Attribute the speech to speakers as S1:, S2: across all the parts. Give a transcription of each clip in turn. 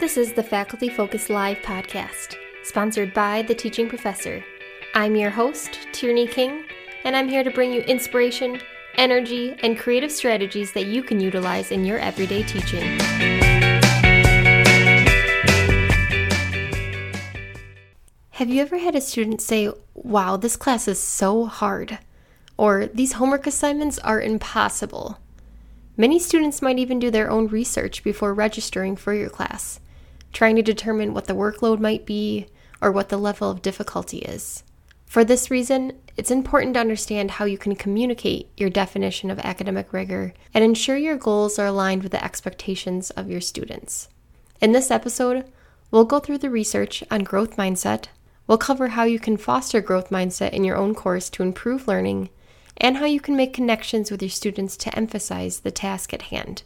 S1: This is the Faculty Focus Live podcast, sponsored by The Teaching Professor. I'm your host, Tierney King, and I'm here to bring you inspiration, energy, and creative strategies that you can utilize in your everyday teaching. Have you ever had a student say, Wow, this class is so hard? Or these homework assignments are impossible? Many students might even do their own research before registering for your class, trying to determine what the workload might be or what the level of difficulty is. For this reason, it's important to understand how you can communicate your definition of academic rigor and ensure your goals are aligned with the expectations of your students. In this episode, we'll go through the research on growth mindset, we'll cover how you can foster growth mindset in your own course to improve learning, and how you can make connections with your students to emphasize the task at hand.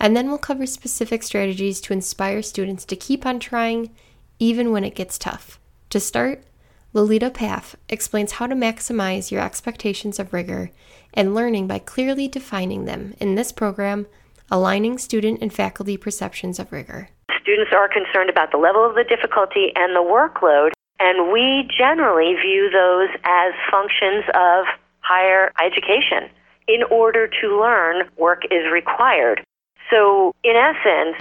S1: And then we'll cover specific strategies to inspire students to keep on trying even when it gets tough. To start, Lolita Paff explains how to maximize your expectations of rigor and learning by clearly defining them in this program, Aligning Student and Faculty Perceptions of Rigor.
S2: Students are concerned about the level of the difficulty and the workload, and we generally view those as functions of higher education. In order to learn, work is required. So, in essence,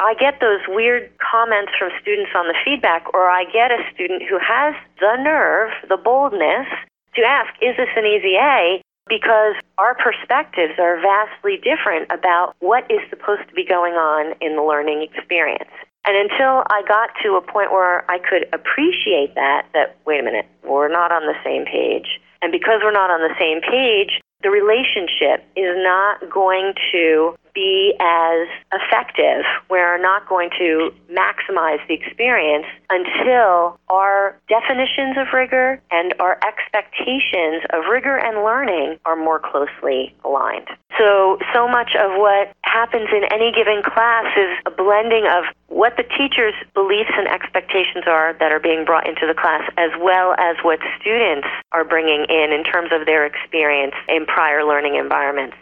S2: I get those weird comments from students on the feedback, or I get a student who has the nerve, the boldness to ask, Is this an easy A? Because our perspectives are vastly different about what is supposed to be going on in the learning experience. And until I got to a point where I could appreciate that, that, wait a minute, we're not on the same page, and because we're not on the same page, the relationship is not going to be as effective. We're not going to maximize the experience until our definitions of rigor and our expectations of rigor and learning are more closely aligned. So, so much of what happens in any given class is a blending of what the teacher's beliefs and expectations are that are being brought into the class, as well as what students are bringing in in terms of their experience in prior learning environments.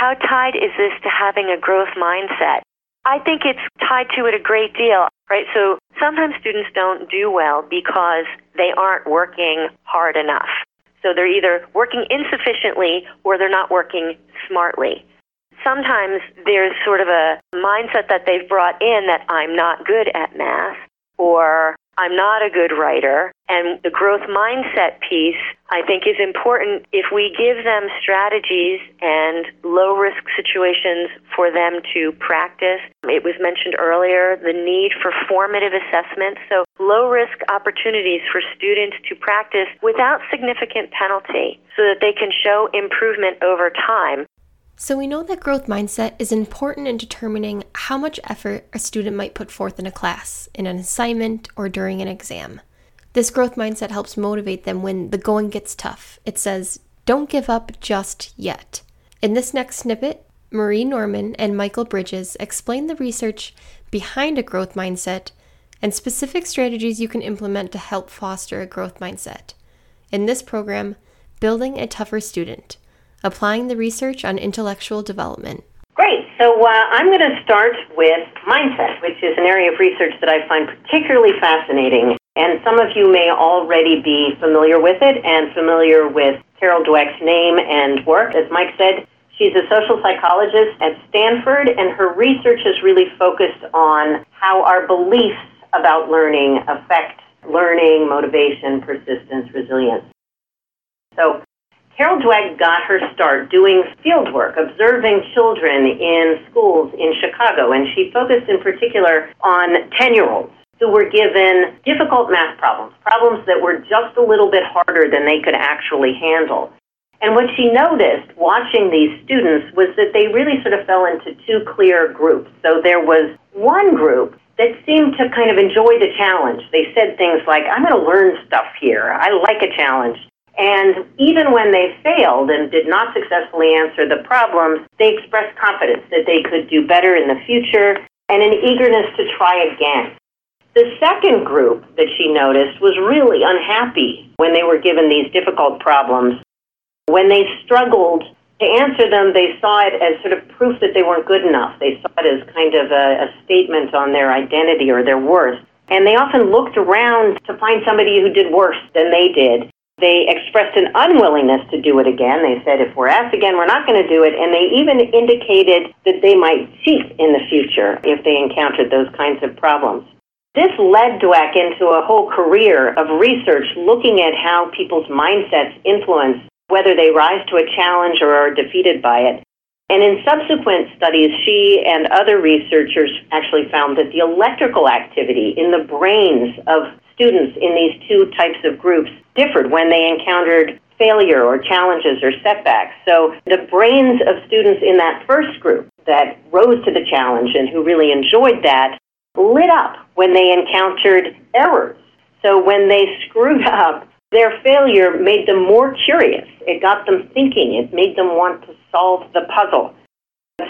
S2: How tied is this to having a growth mindset? I think it's tied to it a great deal, right? So sometimes students don't do well because they aren't working hard enough. So they're either working insufficiently or they're not working smartly. Sometimes there's sort of a mindset that they've brought in that I'm not good at math or I'm not a good writer. And the growth mindset piece, I think, is important if we give them strategies and low risk situations for them to practice. It was mentioned earlier the need for formative assessment. So, low risk opportunities for students to practice without significant penalty so that they can show improvement over time.
S1: So, we know that growth mindset is important in determining how much effort a student might put forth in a class, in an assignment, or during an exam. This growth mindset helps motivate them when the going gets tough. It says, don't give up just yet. In this next snippet, Marie Norman and Michael Bridges explain the research behind a growth mindset and specific strategies you can implement to help foster a growth mindset. In this program, Building a Tougher Student applying the research on intellectual development.
S3: Great. So uh, I'm going to start with mindset, which is an area of research that I find particularly fascinating. And some of you may already be familiar with it and familiar with Carol Dweck's name and work. As Mike said, she's a social psychologist at Stanford, and her research is really focused on how our beliefs about learning affect learning, motivation, persistence, resilience. So Carol Dweck got her start doing field work, observing children in schools in Chicago, and she focused in particular on 10 year olds who were given difficult math problems, problems that were just a little bit harder than they could actually handle. And what she noticed watching these students was that they really sort of fell into two clear groups. So there was one group that seemed to kind of enjoy the challenge. They said things like, I'm going to learn stuff here. I like a challenge. And even when they failed and did not successfully answer the problems, they expressed confidence that they could do better in the future and an eagerness to try again. The second group that she noticed was really unhappy when they were given these difficult problems. When they struggled To answer them, they saw it as sort of proof that they weren't good enough. They saw it as kind of a, a statement on their identity or their worth. And they often looked around to find somebody who did worse than they did. They expressed an unwillingness to do it again. They said, if we're asked again, we're not going to do it. And they even indicated that they might cheat in the future if they encountered those kinds of problems. This led Dweck into a whole career of research looking at how people's mindsets influence whether they rise to a challenge or are defeated by it. And in subsequent studies, she and other researchers actually found that the electrical activity in the brains of students in these two types of groups differed when they encountered failure or challenges or setbacks. So the brains of students in that first group that rose to the challenge and who really enjoyed that lit up when they encountered errors. So when they screwed up, their failure made them more curious. It got them thinking. It made them want to solve the puzzle.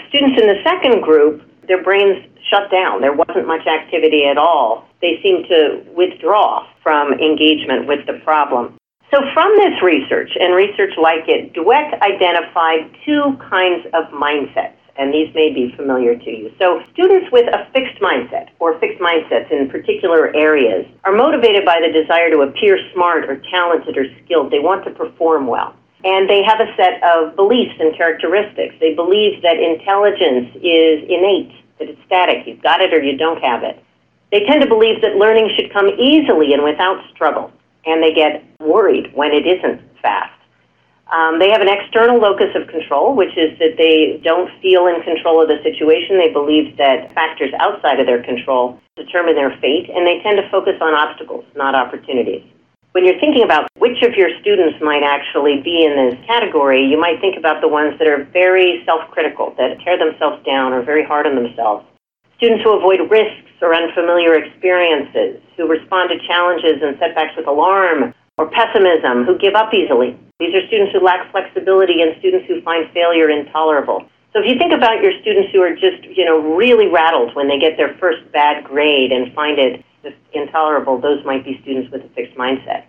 S3: Students in the second group, their brains shut down. There wasn't much activity at all. They seemed to withdraw from engagement with the problem. So, from this research and research like it, Dweck identified two kinds of mindsets and these may be familiar to you. So, students with a fixed mindset or fixed mindsets in particular areas are motivated by the desire to appear smart or talented or skilled. They want to perform well. And they have a set of beliefs and characteristics. They believe that intelligence is innate, that it's static. You've got it or you don't have it. They tend to believe that learning should come easily and without struggle. And they get worried when it isn't fast. Um, they have an external locus of control, which is that they don't feel in control of the situation. They believe that factors outside of their control determine their fate, and they tend to focus on obstacles, not opportunities. When you're thinking about which of your students might actually be in this category, you might think about the ones that are very self critical, that tear themselves down or very hard on themselves. Students who avoid risks or unfamiliar experiences, who respond to challenges and setbacks with alarm or pessimism, who give up easily. These are students who lack flexibility and students who find failure intolerable. So if you think about your students who are just, you know, really rattled when they get their first bad grade and find it just intolerable, those might be students with a fixed mindset.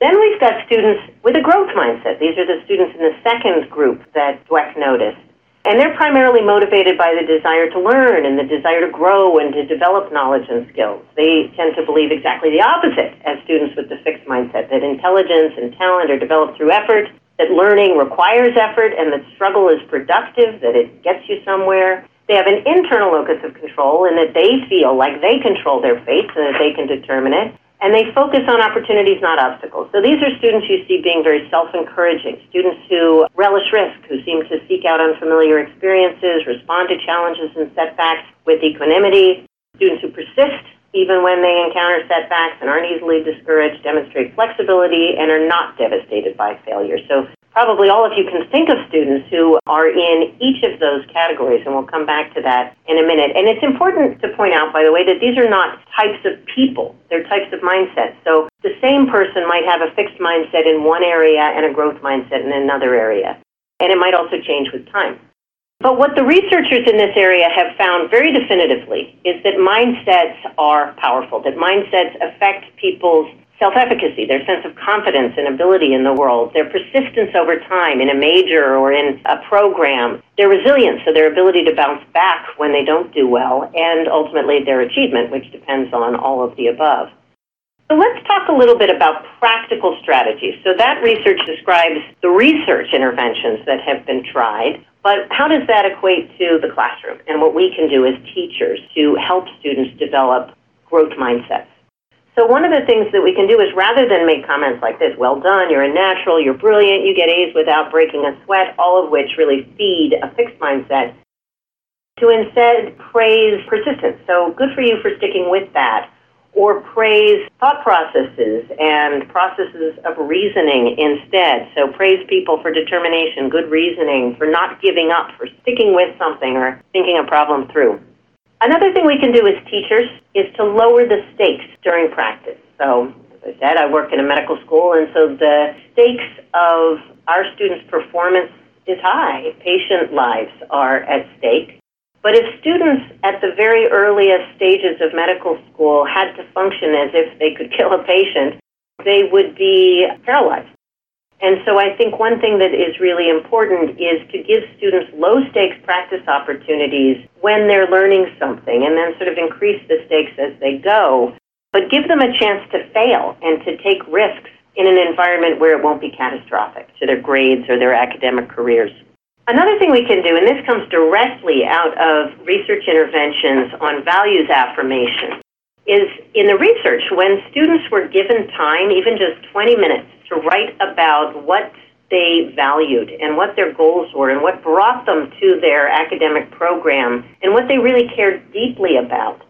S3: Then we've got students with a growth mindset. These are the students in the second group that Dweck noticed. And they're primarily motivated by the desire to learn and the desire to grow and to develop knowledge and skills. They tend to believe exactly the opposite as students with the fixed mindset that intelligence and talent are developed through effort, that learning requires effort, and that struggle is productive, that it gets you somewhere. They have an internal locus of control in that they feel like they control their fate so that they can determine it and they focus on opportunities, not obstacles. So these are students you see being very self-encouraging, students who relish risk, who seem to seek out unfamiliar experiences, respond to challenges and setbacks with equanimity, students who persist even when they encounter setbacks and aren't easily discouraged, demonstrate flexibility, and are not devastated by failure. So probably all of you can think of students who are in each of those categories, and we'll come back to that in a minute. And it's important to point out, by the way, that these are not types of people, they're types of mindsets. So the same person might have a fixed mindset in one area and a growth mindset in another area. And it might also change with time. But what the researchers in this area have found very definitively is that mindsets are powerful, that mindsets affect people's self-efficacy, their sense of confidence and ability in the world, their persistence over time in a major or in a program, their resilience, so their ability to bounce back when they don't do well, and ultimately their achievement, which depends on all of the above. So let's talk a little bit about practical strategies. So that research describes the research interventions that have been tried, but how does that equate to the classroom and what we can do as teachers to help students develop growth mindsets? So one of the things that we can do is rather than make comments like this, well done, you're a natural, you're brilliant, you get A's without breaking a sweat, all of which really feed a fixed mindset, to instead praise persistence. So good for you for sticking with that. Or praise thought processes and processes of reasoning instead. So praise people for determination, good reasoning, for not giving up, for sticking with something or thinking a problem through. Another thing we can do as teachers is to lower the stakes during practice. So, as I said, I work in a medical school, and so the stakes of our students' performance is high. Patient lives are at stake. But if students at the very earliest stages of medical school had to function as if they could kill a patient, they would be paralyzed. And so I think one thing that is really important is to give students low stakes practice opportunities when they're learning something and then sort of increase the stakes as they go. But give them a chance to fail and to take risks in an environment where it won't be catastrophic to their grades or their academic careers. Another thing we can do, and this comes directly out of research interventions on values affirmation, is in the research when students were given time, even just 20 minutes, to write about what they valued and what their goals were and what brought them to their academic program and what they really cared deeply about.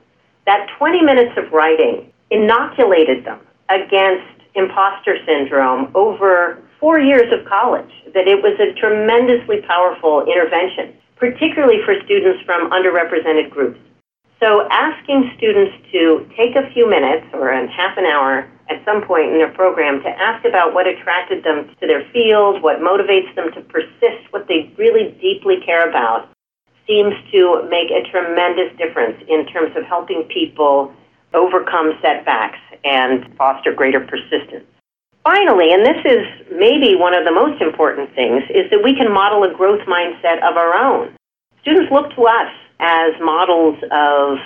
S3: That 20 minutes of writing inoculated them against imposter syndrome over four years of college, that it was a tremendously powerful intervention, particularly for students from underrepresented groups. So asking students to take a few minutes or a half an hour at some point in their program to ask about what attracted them to their field, what motivates them to persist, what they really deeply care about, seems to make a tremendous difference in terms of helping people overcome setbacks and foster greater persistence. Finally, and this is maybe one of the most important things, is that we can model a growth mindset of our own. Students look to us as models of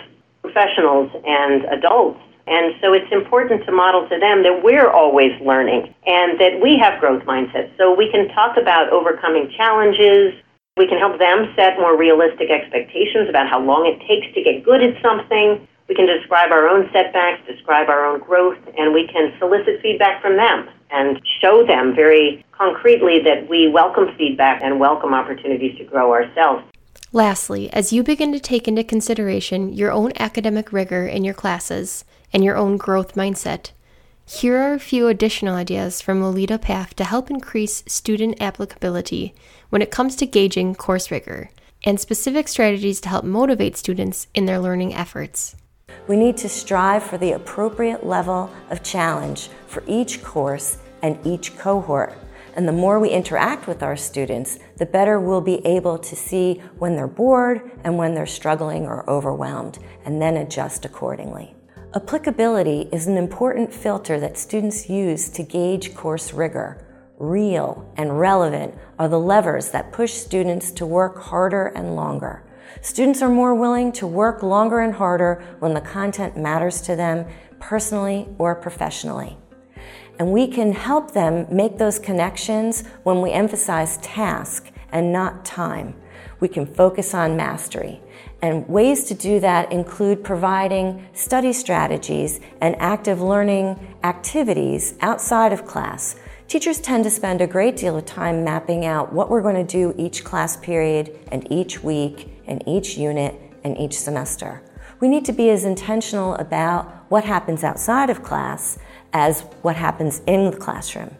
S3: professionals and adults. And so it's important to model to them that we're always learning and that we have growth mindsets. So we can talk about overcoming challenges. We can help them set more realistic expectations about how long it takes to get good at something. We can describe our own setbacks, describe our own growth, and we can solicit feedback from them and show them very concretely that we welcome feedback and welcome opportunities to grow ourselves.
S1: Lastly, as you begin to take into consideration your own academic rigor in your classes and your own growth mindset, here are a few additional ideas from Lolita Paff to help increase student applicability when it comes to gauging course rigor, and specific strategies to help motivate students in their learning efforts.
S4: We need to strive for the appropriate level of challenge for each course and each cohort. And the more we interact with our students, the better we'll be able to see when they're bored and when they're struggling or overwhelmed, and then adjust accordingly. Applicability is an important filter that students use to gauge course rigor. Real and relevant are the levers that push students to work harder and longer. Students are more willing to work longer and harder when the content matters to them personally or professionally. And we can help them make those connections when we emphasize task and not time. We can focus on mastery. And ways to do that include providing study strategies and active learning activities outside of class. Teachers tend to spend a great deal of time mapping out what we're going to do each class period and each week and each unit and each semester. We need to be as intentional about what happens outside of class as what happens in the classroom.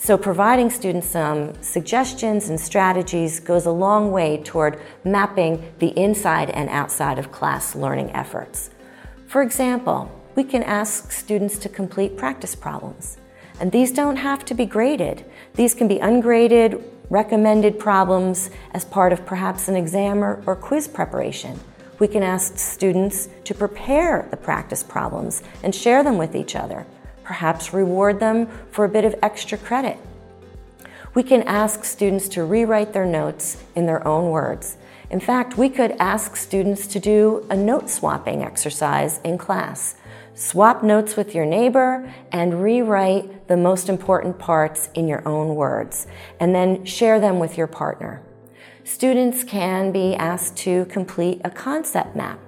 S4: So, providing students some suggestions and strategies goes a long way toward mapping the inside and outside of class learning efforts. For example, we can ask students to complete practice problems. And these don't have to be graded. These can be ungraded recommended problems as part of perhaps an exam or, or, quiz preparation. We can ask students to prepare the practice problems and share them with each other, perhaps reward them for a bit of extra credit. We can ask students to rewrite their notes in their own words. In fact, we could ask students to do a note swapping exercise in class. Swap notes with your neighbor and rewrite the most important parts in your own words, and then share them with your partner. Students can be asked to complete a concept map.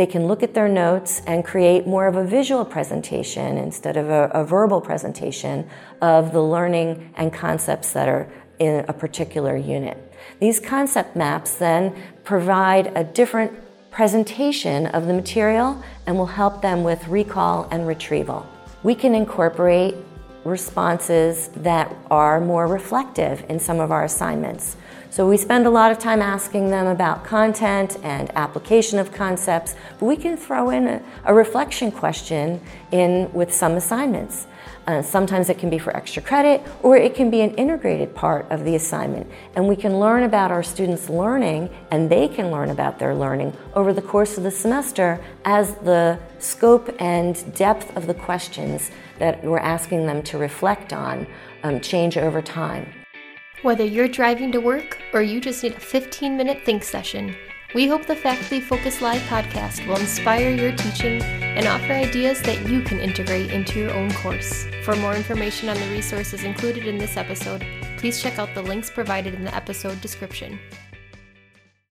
S4: They can look at their notes and create more of a visual presentation instead of a, a verbal presentation of the learning and concepts that are in a particular unit. These concept maps then provide a different presentation of the material and will help them with recall and retrieval. We can incorporate responses that are more reflective in some of our assignments. So we spend a lot of time asking them about content and application of concepts, but we can throw in a, a reflection question in with some assignments. Uh, sometimes it can be for extra credit, or it can be an integrated part of the assignment. And we can learn about our students' learning, and they can learn about their learning over the course of the semester as the scope and depth of the questions that we're asking them to reflect on um, change over time.
S1: Whether you're driving to work or you just need a 15 minute think session, we hope the Faculty Focus Live podcast will inspire your teaching and offer ideas that you can integrate into your own course. For more information on the resources included in this episode, please check out the links provided in the episode description.